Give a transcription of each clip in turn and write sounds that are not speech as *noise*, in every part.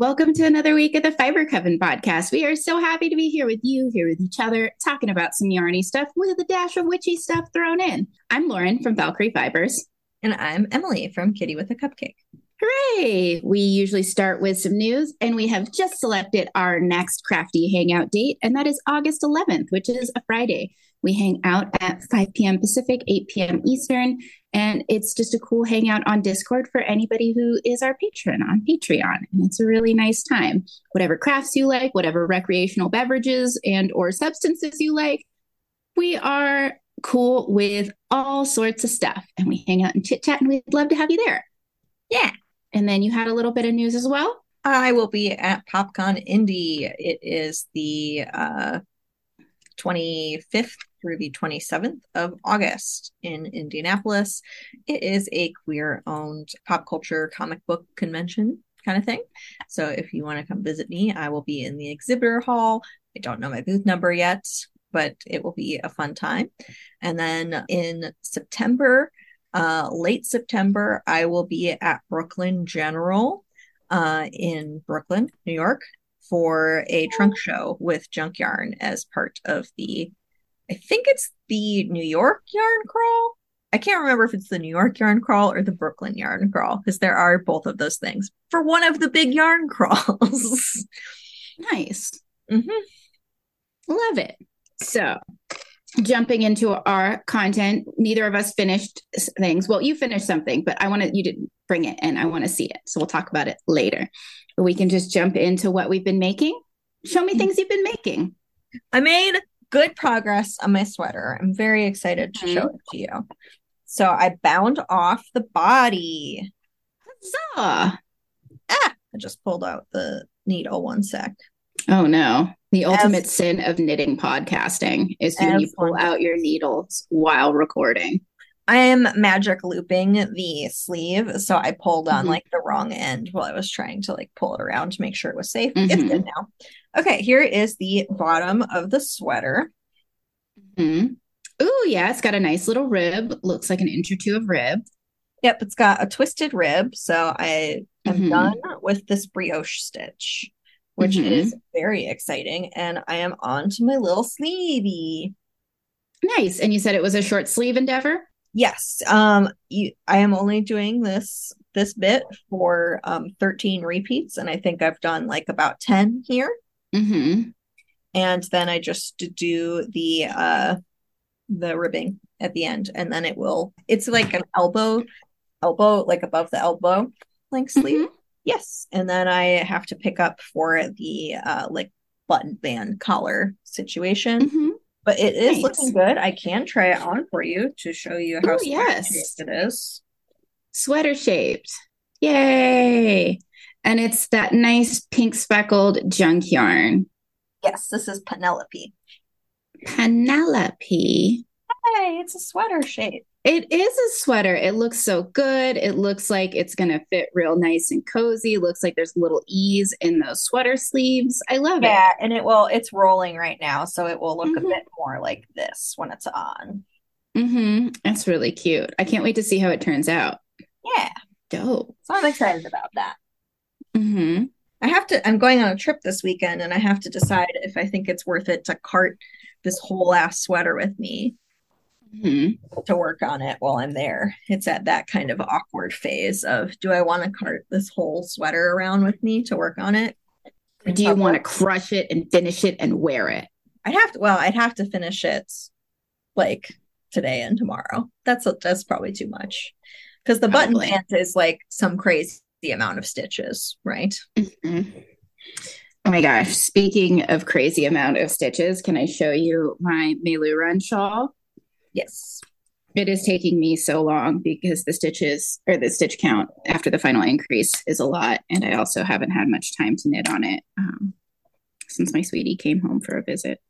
welcome to another week of the Fiber Coven podcast. We are so happy to be here with you, here with each other, talking about some yarny stuff with a dash of witchy stuff thrown in. I'm Lauren from Valkyrie Fibers. And I'm Emily from Kitty with a Cupcake. Hooray! We usually start with some news, and we have just selected our next crafty hangout date, and that is August 11th, which is a Friday. We hang out at 5 p.m. Pacific, 8 p.m. Eastern, and it's just a cool hangout on Discord for anybody who is our patron on Patreon. And it's a really nice time. Whatever crafts you like, whatever recreational beverages and or substances you like, we are cool with all sorts of stuff. And we hang out and chit chat, and we'd love to have you there. Yeah. And then you had a little bit of news as well. I will be at PopCon Indy. It is the uh, 25th through the 27th of August in Indianapolis. It is a queer owned pop culture comic book convention kind of thing. So if you want to come visit me, I will be in the exhibitor hall. I don't know my booth number yet, but it will be a fun time. And then in September, uh, late September, I will be at Brooklyn General uh, in Brooklyn, New York for a trunk show with Junk Yarn as part of the, I think it's the New York Yarn Crawl. I can't remember if it's the New York Yarn Crawl or the Brooklyn Yarn Crawl because there are both of those things for one of the big yarn crawls. *laughs* nice. Mm-hmm. Love it. So, jumping into our content, neither of us finished things. Well, you finished something, but I wanted you to bring it and I want to see it. So, we'll talk about it later we can just jump into what we've been making. Show me things you've been making. I made good progress on my sweater. I'm very excited to mm-hmm. show it to you. So I bound off the body. Huzzah! Ah, I just pulled out the needle one sec. Oh no. The ultimate As, sin of knitting podcasting is when you pull out your needles while recording. I am magic looping the sleeve, so I pulled on mm-hmm. like the wrong end while I was trying to like pull it around to make sure it was safe. Mm-hmm. It's good now. Okay, here is the bottom of the sweater. Mm-hmm. Oh yeah, it's got a nice little rib. Looks like an inch or two of rib. Yep, it's got a twisted rib. So I am mm-hmm. done with this brioche stitch, which mm-hmm. is very exciting. And I am on to my little sleevey. Nice. And you said it was a short sleeve endeavor? Yes. Um you I am only doing this this bit for um 13 repeats and I think I've done like about 10 here. Mm-hmm. And then I just do the uh the ribbing at the end and then it will it's like an elbow elbow like above the elbow length sleeve. Mm-hmm. Yes. And then I have to pick up for the uh like button band collar situation. Mm-hmm but it is nice. looking good. I can try it on for you to show you how Ooh, yes. it is. Sweater shaped. Yay. And it's that nice pink speckled junk yarn. Yes, this is Penelope. Penelope. Hey, it's a sweater shape. It is a sweater. It looks so good. It looks like it's going to fit real nice and cozy. It looks like there's a little ease in those sweater sleeves. I love yeah, it. Yeah, and it will it's rolling right now, so it will look mm-hmm. a bit more like this when it's on. Mhm. That's really cute. I can't wait to see how it turns out. Yeah. Dope. So I'm excited about that. Mhm. I have to I'm going on a trip this weekend and I have to decide if I think it's worth it to cart this whole ass sweater with me mm-hmm. to work on it while I'm there. It's at that kind of awkward phase of do I want to cart this whole sweater around with me to work on it? Or do you want to crush it and finish it and wear it? I'd have to well, I'd have to finish it like today and tomorrow. That's that's probably too much. Because the button band is like some crazy amount of stitches, right? Mm-hmm. Oh my gosh. Speaking of crazy amount of stitches, can I show you my Meiloorun shawl? Yes. It is taking me so long because the stitches or the stitch count after the final increase is a lot. And I also haven't had much time to knit on it um, since my sweetie came home for a visit.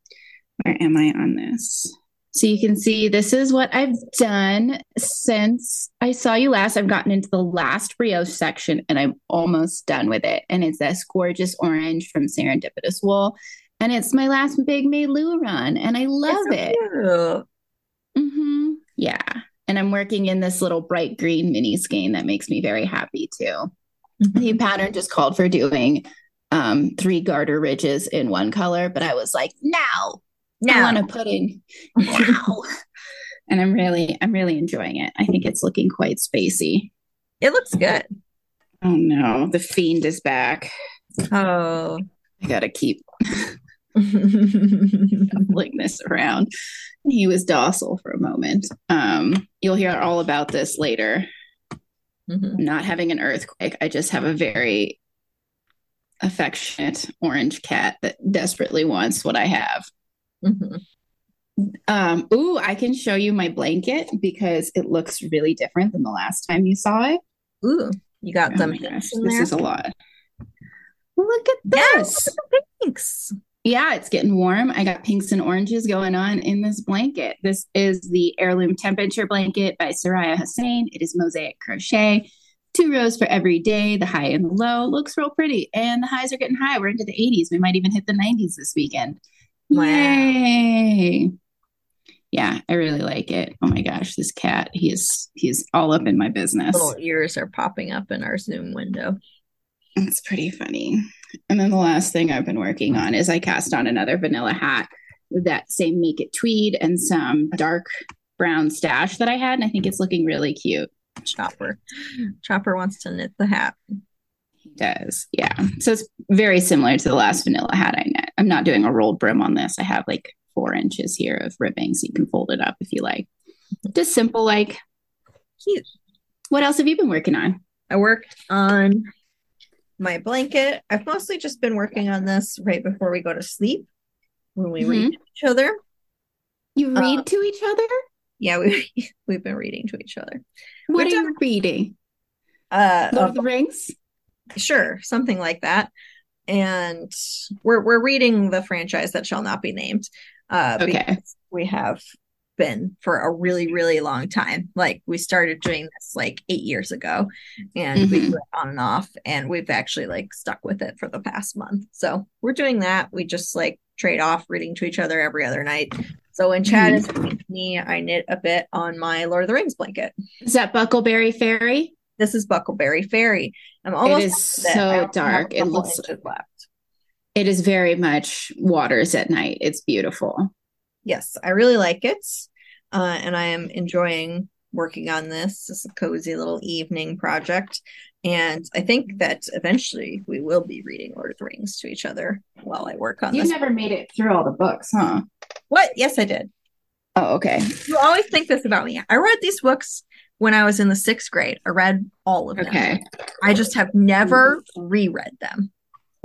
Where am I on this? So you can see this is what I've done since I saw you last. I've gotten into the last brioche section and I'm almost done with it. And it's this gorgeous orange from Serendipitous Wool. And it's my last big Meiloorun. And I love so it. Cute. Mm-hmm. Yeah. And I'm working in this little bright green mini skein that makes me very happy too. The pattern just called for doing um, three garter ridges in one color, but I was like, now, No. I want to put in now. and I'm really, I'm really enjoying it. I think it's looking quite spacey. It looks good. Oh no, the fiend is back. Oh. I gotta keep shuffling this around. He was docile for a moment. Um, you'll hear all about this later. Mhm. Not having an earthquake. I just have a very affectionate orange cat that desperately wants what I have. Mhm. Um, ooh, I can show you my blanket because it looks really different than the last time you saw it. Ooh, you got Oh them gosh, this is a lot. Look at Yes, this. thanks. Yeah, it's getting warm. I got pinks and oranges going on in this blanket. This is the heirloom temperature blanket by Suraya Hossain. It is mosaic crochet, two rows for every day, the high and the low. Looks real pretty. And the highs are getting high. We're into the 80s. We might even hit the 90s this weekend. Wow. Yay. Yeah, I really like it. Oh my gosh, this cat, he is he's all up in my business. Little ears are popping up in our Zoom window. It's pretty funny. And then the last thing I've been working on is I cast on another vanilla hat with that same make it tweed and some dark brown stash that I had. And I think it's looking really cute. Chopper. Chopper wants to knit the hat. He does. Yeah. So it's very similar to the last vanilla hat I knit. I'm not doing a rolled brim on this. I have like four inches here of ribbing so you can fold it up if you like. Mm-hmm. Just simple, like. Cute. What else have you been working on? I worked on my blanket. I've mostly just been working on this right before we go to sleep when we read to each other. You Uh, read to each other? Yeah, we *laughs* we've been reading to each other. What we've are you reading? Uh, Lord of the Rings? sure, something like that. And we're we're reading the franchise that shall not be named. Uh, Okay. because we have been for a really really long time. Like we started doing this like eight years ago, and we Mhm. do it on and off, and we've actually like stuck with it for the past month. So we're doing that. We just like trade off reading to each other every other night. So when Chad is with me, I knit a bit on my Lord of the Rings blanket. Is that Bucklebury Ferry? This is Bucklebury Ferry. I'm almost it is it. So dark. It looks left. it is very much waters at night. It's beautiful. Yes, I really like it. Uh, and I am enjoying working on this. It's a cozy little evening project. And I think that eventually we will be reading Lord of the Rings to each other while I work on You this. never made it through all the books, huh? What? Yes, I did. Oh, okay. You always think this about me. I read these books when I was in the sixth grade. I read all of them. Okay. I just have never reread them.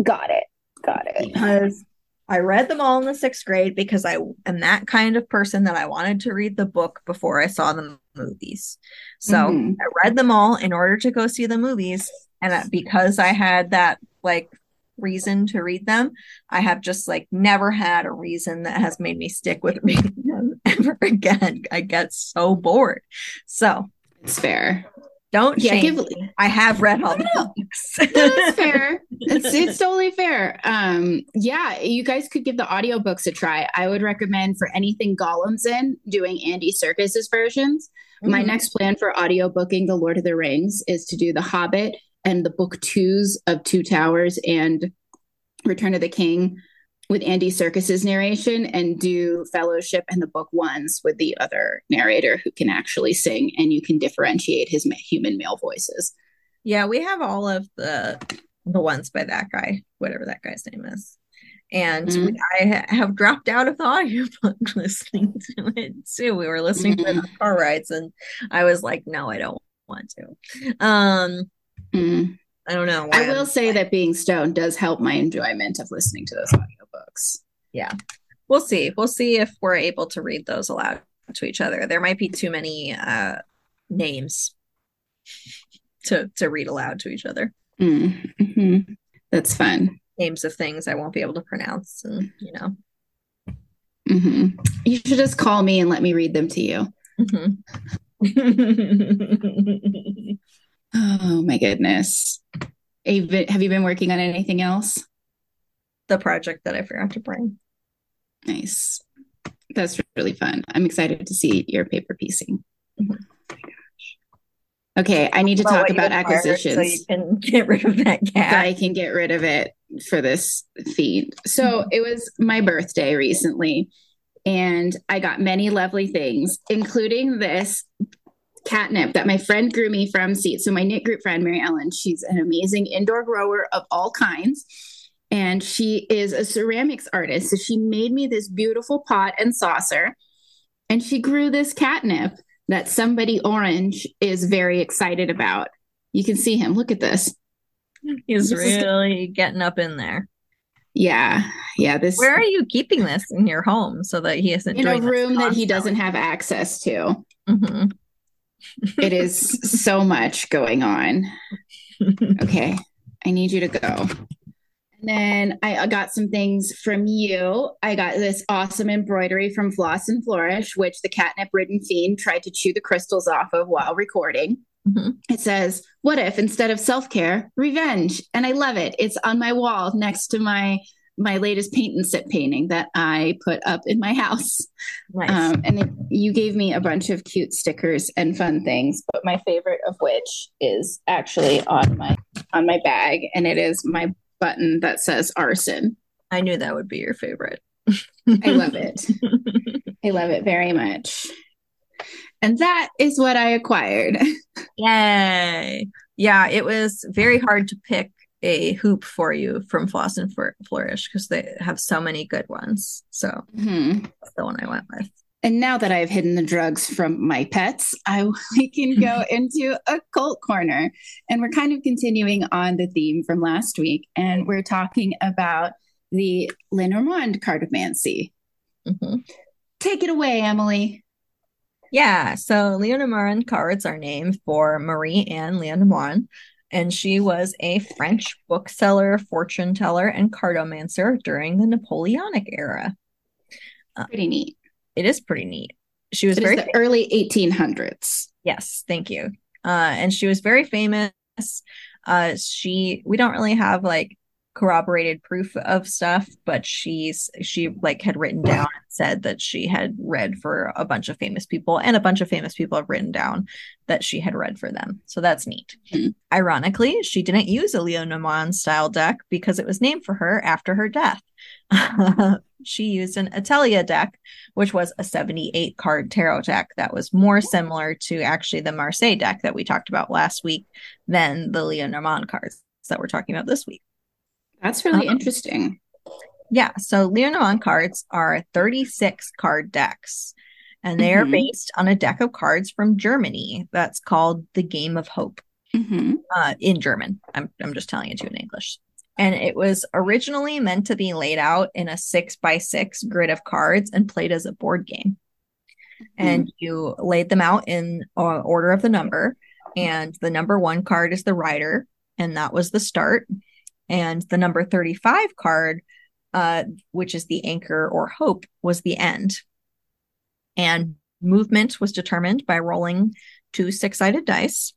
Got it. Got it. because I read them all in the sixth grade because I am that kind of person that I wanted to read the book before I saw the movies. So Mhm. I read them all in order to go see the movies. And because I had that like reason to read them, I have just like never had a reason that has made me stick with reading them *laughs* ever again. I get so bored. So It's fair. Don't Yeah, shame give-. I have read all the books. That's *laughs* fair. It's it's totally fair. Um, yeah, you guys could give the audiobooks a try. I would recommend for anything Gollum's in, doing Andy Serkis's versions. My Mhm. next plan for audiobooking The Lord of the Rings is to do The Hobbit and the book twos of Two Towers and Return of the King with Andy Serkis's narration and do Fellowship and the book ones with the other narrator who can actually sing and you can differentiate his ma- human male voices. Yeah, we have all of the the ones by that guy, whatever that guy's name is. And Mhm. we, I ha- have dropped out of the audiobook *laughs* listening to it too. We were listening to it on car rides, and I was like, no, I don't want to. Um, Mm. I don't know. I will I'm- say that being stoned does help my enjoyment of listening to those audiobooks. we'll see. We'll see if we're able to read those aloud to each other. There might be too many uh, names to to read aloud to each other. Mm. Mhm. That's fun. Names of things I won't be able to pronounce, and you know. hmm You should just call me and let me read them to you. Mhm. *laughs* Oh my goodness. Have you- have you been working on anything else? The project that I forgot to bring. Nice. That's really fun. I'm excited to see your paper piecing. Mhm. Oh. Okay, I need to talk about acquisitions. So you can *laughs* get rid of that cat. So I can get rid of it for this feed. So mm-hmm. it was my birthday recently, and I got many lovely things, including this catnip that my friend grew me from seed. So my knit group friend, Mary Ellen, she's an amazing indoor grower of all kinds. And she is a ceramics artist. So she made me this beautiful pot and saucer. And she grew this catnip that somebody orange is very excited about. You can see him. Look at this. He's this really getting up in there. Yeah, yeah. This. Where are you keeping this in your home so that he isn't in a room that he doesn't have access to? Mm-hmm. it is *laughs* so much going on. *laughs* Okay, I need you to go. And then I got some things from you. I got this awesome embroidery from Floss and Flourish, which the catnip ridden fiend tried to chew the crystals off of while recording. Mm-hmm. It says, What if instead of self care, revenge? And I love it. It's on my wall next to my my latest paint and sip painting that I put up in my house. Nice. Um, and it, you gave me a bunch of cute stickers and fun things, but my favorite of which is actually on my on my bag, and it is my button that says arson. I knew that would be your favorite. I love it. I love it very much. And that is what I acquired. *laughs* Yay. Yeah, it was very hard to pick a hoop for you from Floss and Flourish because they have so many good ones. So mm-hmm. that's the one I went with. And now that I've hidden the drugs from my pets, I *laughs* we can go *laughs* into a cult corner. And we're kind of continuing on the theme from last week. And we're talking about the Lenormand cartomancy. Mm-hmm. Take it away, Emily. Yeah, so Lenormand cards are named for Marie Anne Lenormand, and she was a French bookseller, fortune teller, and cartomancer during the Napoleonic era. Pretty neat. It is pretty neat. She was it very the early 1800s. Yes, thank you. Uh, and she was very famous. Uh, she we don't really have like corroborated proof of stuff, but she's she like had written down and said that she had read for a bunch of famous people, and a bunch of famous people have written down that she had read for them. So that's neat. Mm-hmm. Ironically, she didn't use a Lenormand style deck because it was named for her after her death. *laughs* she used an Etteilla deck, which was a 78 card tarot deck that was more similar to actually the Marseille deck that we talked about last week than the Lenormand cards that we're talking about this week. That's really um, interesting. Yeah. So Lenormand cards are 36 card decks, and they mm-hmm. are based on a deck of cards from Germany that's called the Game of Hope mm-hmm. uh, in German. I'm, I'm just telling it to you in English and it was originally meant to be laid out in a six by six grid of cards and played as a board game. Mm-hmm. And you laid them out in uh, order of the number, and the number one card is the rider, and that was the start. And the number 35 card, uh, which is the anchor or hope, was the end. And movement was determined by rolling two six sided dice.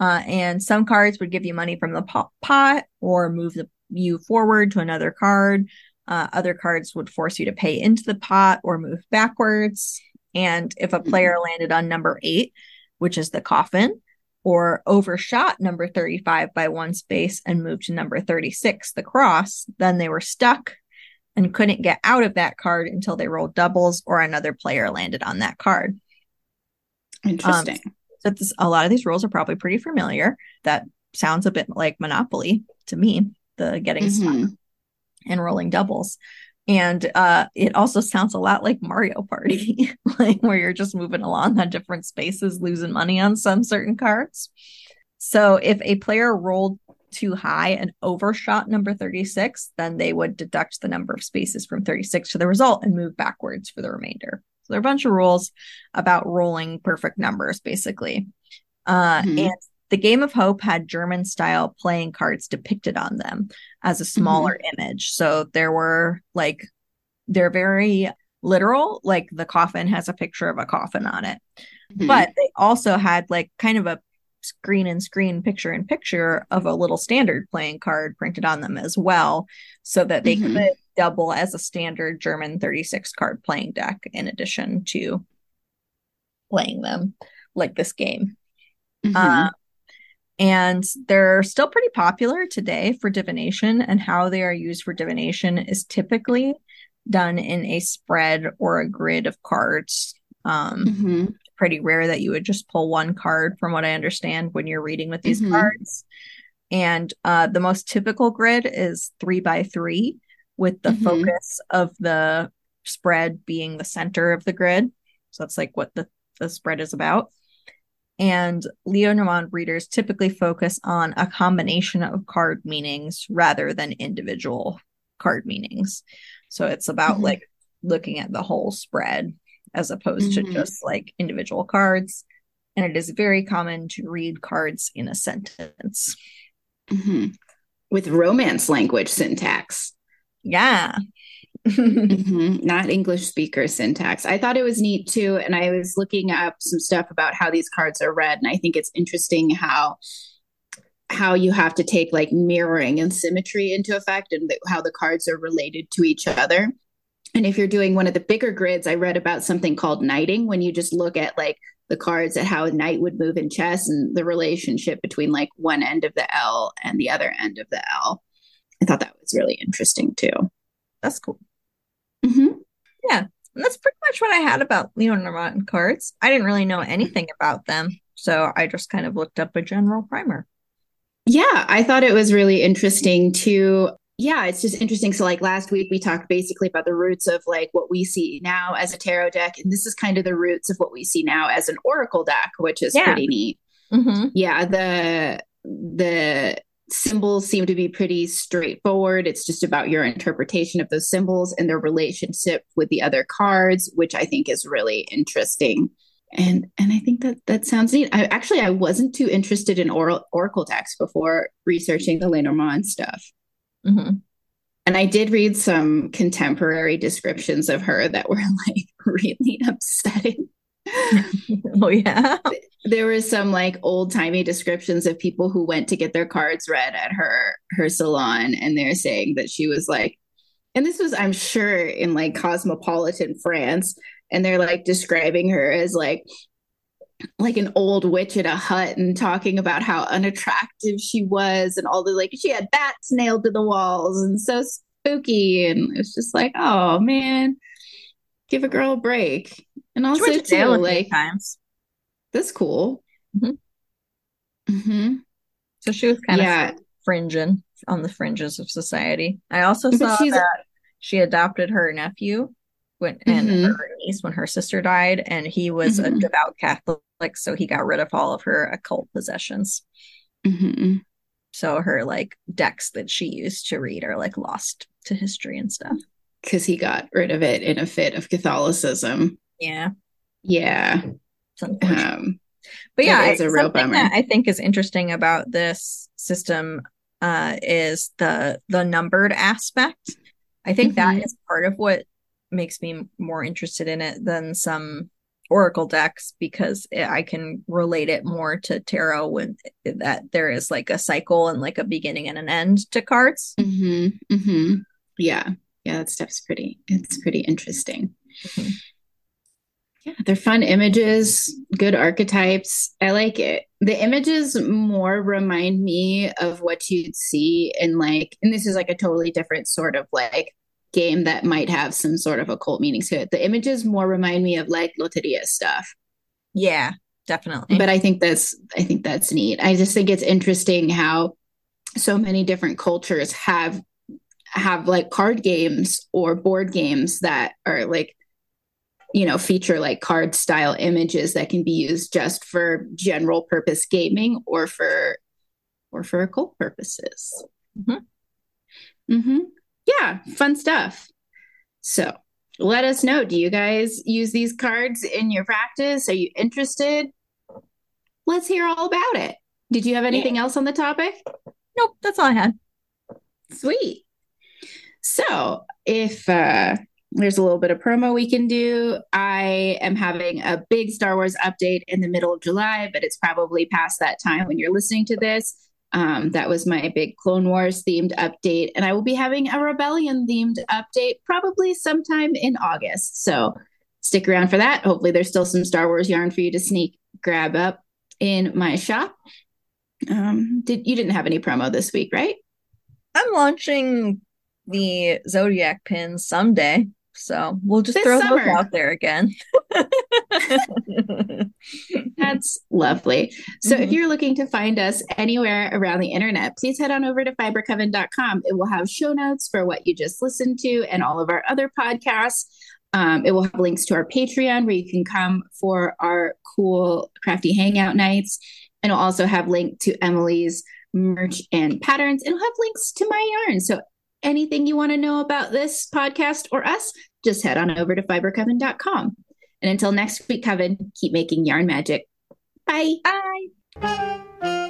Uh, and some cards would give you money from the pot or move the, you forward to another card. Uh, other cards would force you to pay into the pot or move backwards. And if a player mm-hmm. landed on number eight, which is the coffin, or overshot number 35 by one space and moved to number 36, the cross, then they were stuck and couldn't get out of that card until they rolled doubles or another player landed on that card. Interesting. Um, that this, a lot of these rules are probably pretty familiar. That sounds a bit like Monopoly to me, the getting mm-hmm. stuck and rolling doubles. And uh, it also sounds a lot like Mario Party, *laughs* like where you're just moving along on different spaces, losing money on some certain cards. So if a player rolled too high and overshot number 36, then they would deduct the number of spaces from 36 to the result and move backwards for the remainder. So there are a bunch of rules about rolling perfect numbers, basically. Uh, mm-hmm. And the Game of Hope had German style playing cards depicted on them as a smaller mm-hmm. image. So there were like, they're very literal, like the coffin has a picture of a coffin on it. Mm-hmm. But they also had like kind of a screen and screen picture in picture of a little standard playing card printed on them as well so that they mm-hmm. could double as a standard German 36 card playing deck in addition to playing them like this game. Mm-hmm. Uh, and they're still pretty popular today for divination, and how they are used for divination is typically done in a spread or a grid of cards. Um, mm-hmm. Pretty rare that you would just pull one card, from what I understand, when you're reading with these mm-hmm. cards. And uh, the most typical grid is three by three, with the mm-hmm. focus of the spread being the center of the grid. So that's like what the, the spread is about. And Lenormand readers typically focus on a combination of card meanings rather than individual card meanings. So it's about mm-hmm. like looking at the whole spread as opposed mm-hmm. to just like individual cards. And it is very common to read cards in a sentence. Mm-hmm. With romance language syntax. Yeah. *laughs* mm-hmm. Not English speaker syntax. I thought it was neat too. And I was looking up some stuff about how these cards are read. And I think it's interesting how how you have to take like mirroring and symmetry into effect and th- how the cards are related to each other. And if you're doing one of the bigger grids, I read about something called knighting when you just look at like the cards at how a knight would move in chess and the relationship between like one end of the L and the other end of the L. I thought that was really interesting too. That's cool. Yeah, and that's pretty much what I had about Lenormand cards. I didn't really know anything about them, so I just kind of looked up a general primer. Yeah, I thought it was really interesting to yeah, it's just interesting. So, like last week, we talked basically about the roots of like what we see now as a tarot deck, and this is kind of the roots of what we see now as an oracle deck, which is yeah. pretty neat. Mm-hmm. Yeah, the the symbols seem to be pretty straightforward. It's just about your interpretation of those symbols and their relationship with the other cards, which I think is really interesting. And and I think that that sounds neat. I actually I wasn't too interested in oral, oracle decks before researching the Lenormand stuff. Mm-hmm. And I did read some contemporary descriptions of her that were *laughs* like really upsetting. *laughs* oh yeah. There were some like old timey descriptions of people who went to get their cards read at her her salon, and they're saying that she was like, and this was I'm sure in like cosmopolitan France, and they're like describing her as like like an old witch at a hut and talking about how unattractive she was and all the like she had bats nailed to the walls and so spooky and it's just like oh man give a girl a break and also to too like times that's cool mm-hmm. Mm-hmm. so she was kind yeah. of fringing on the fringes of society i also saw that she adopted her nephew when and mm-hmm. her niece when her sister died, and he was mm-hmm. a devout Catholic, so he got rid of all of her occult possessions. Mm-hmm. So her like decks that she used to read are like lost to history and stuff. Because he got rid of it in a fit of Catholicism. Yeah. Yeah. Um, but yeah, it's a real bummer. That I think is interesting about this system uh, is the the numbered aspect. I think mm-hmm. that is part of what makes me more interested in it than some oracle decks because it, I can relate it more to tarot when that there is like a cycle and like a beginning and an end to cards. Mm-hmm, mm-hmm. Yeah, yeah, that stuff's pretty. It's pretty interesting. Yeah, they're fun images, good archetypes. I like it. The images more remind me of what you'd see in like, and this is like a totally different sort of like game that might have some sort of occult meanings to it. The images more remind me of like Loteria stuff. Yeah, definitely. But I think that's I think that's neat. I just think it's interesting how so many different cultures have have like card games or board games that are like you know feature like card style images that can be used just for general purpose gaming or for or for occult purposes. Mm-hmm. Mm-hmm yeah, fun stuff. So let us know. Do you guys use these cards in your practice? Are you interested? Let's hear all about it. Did you have anything yeah. else on the topic? Nope, that's all I had. Sweet. So if uh there's a little bit of promo we can do. I am having a big Star Wars update in the middle of July, but it's probably past that time when you're listening to this. Um, that was my big Clone Wars themed update. And I will be having a Rebellion themed update probably sometime in August. So stick around for that. Hopefully, there's still some Star Wars yarn for you to sneak grab up. in my shop. Um, did you didn't have any promo this week, right? I'm launching the Zodiac pins someday. So we'll just This throw summer. those out there again. *laughs* That's lovely. So if Mhm. you're looking to find us anywhere around the internet, please head on over to fibercoven.com. It will have show notes for what you just listened to and all of our other podcasts. Um, it will have links to our Patreon where you can come for our cool crafty hangout nights. And it'll also have link to Emily's merch and patterns. And it'll have links to my yarn. So anything you want to know about this podcast or us, just head on over to fibercoven.com. And until next week, Coven, keep making yarn magic. Bye. Bye.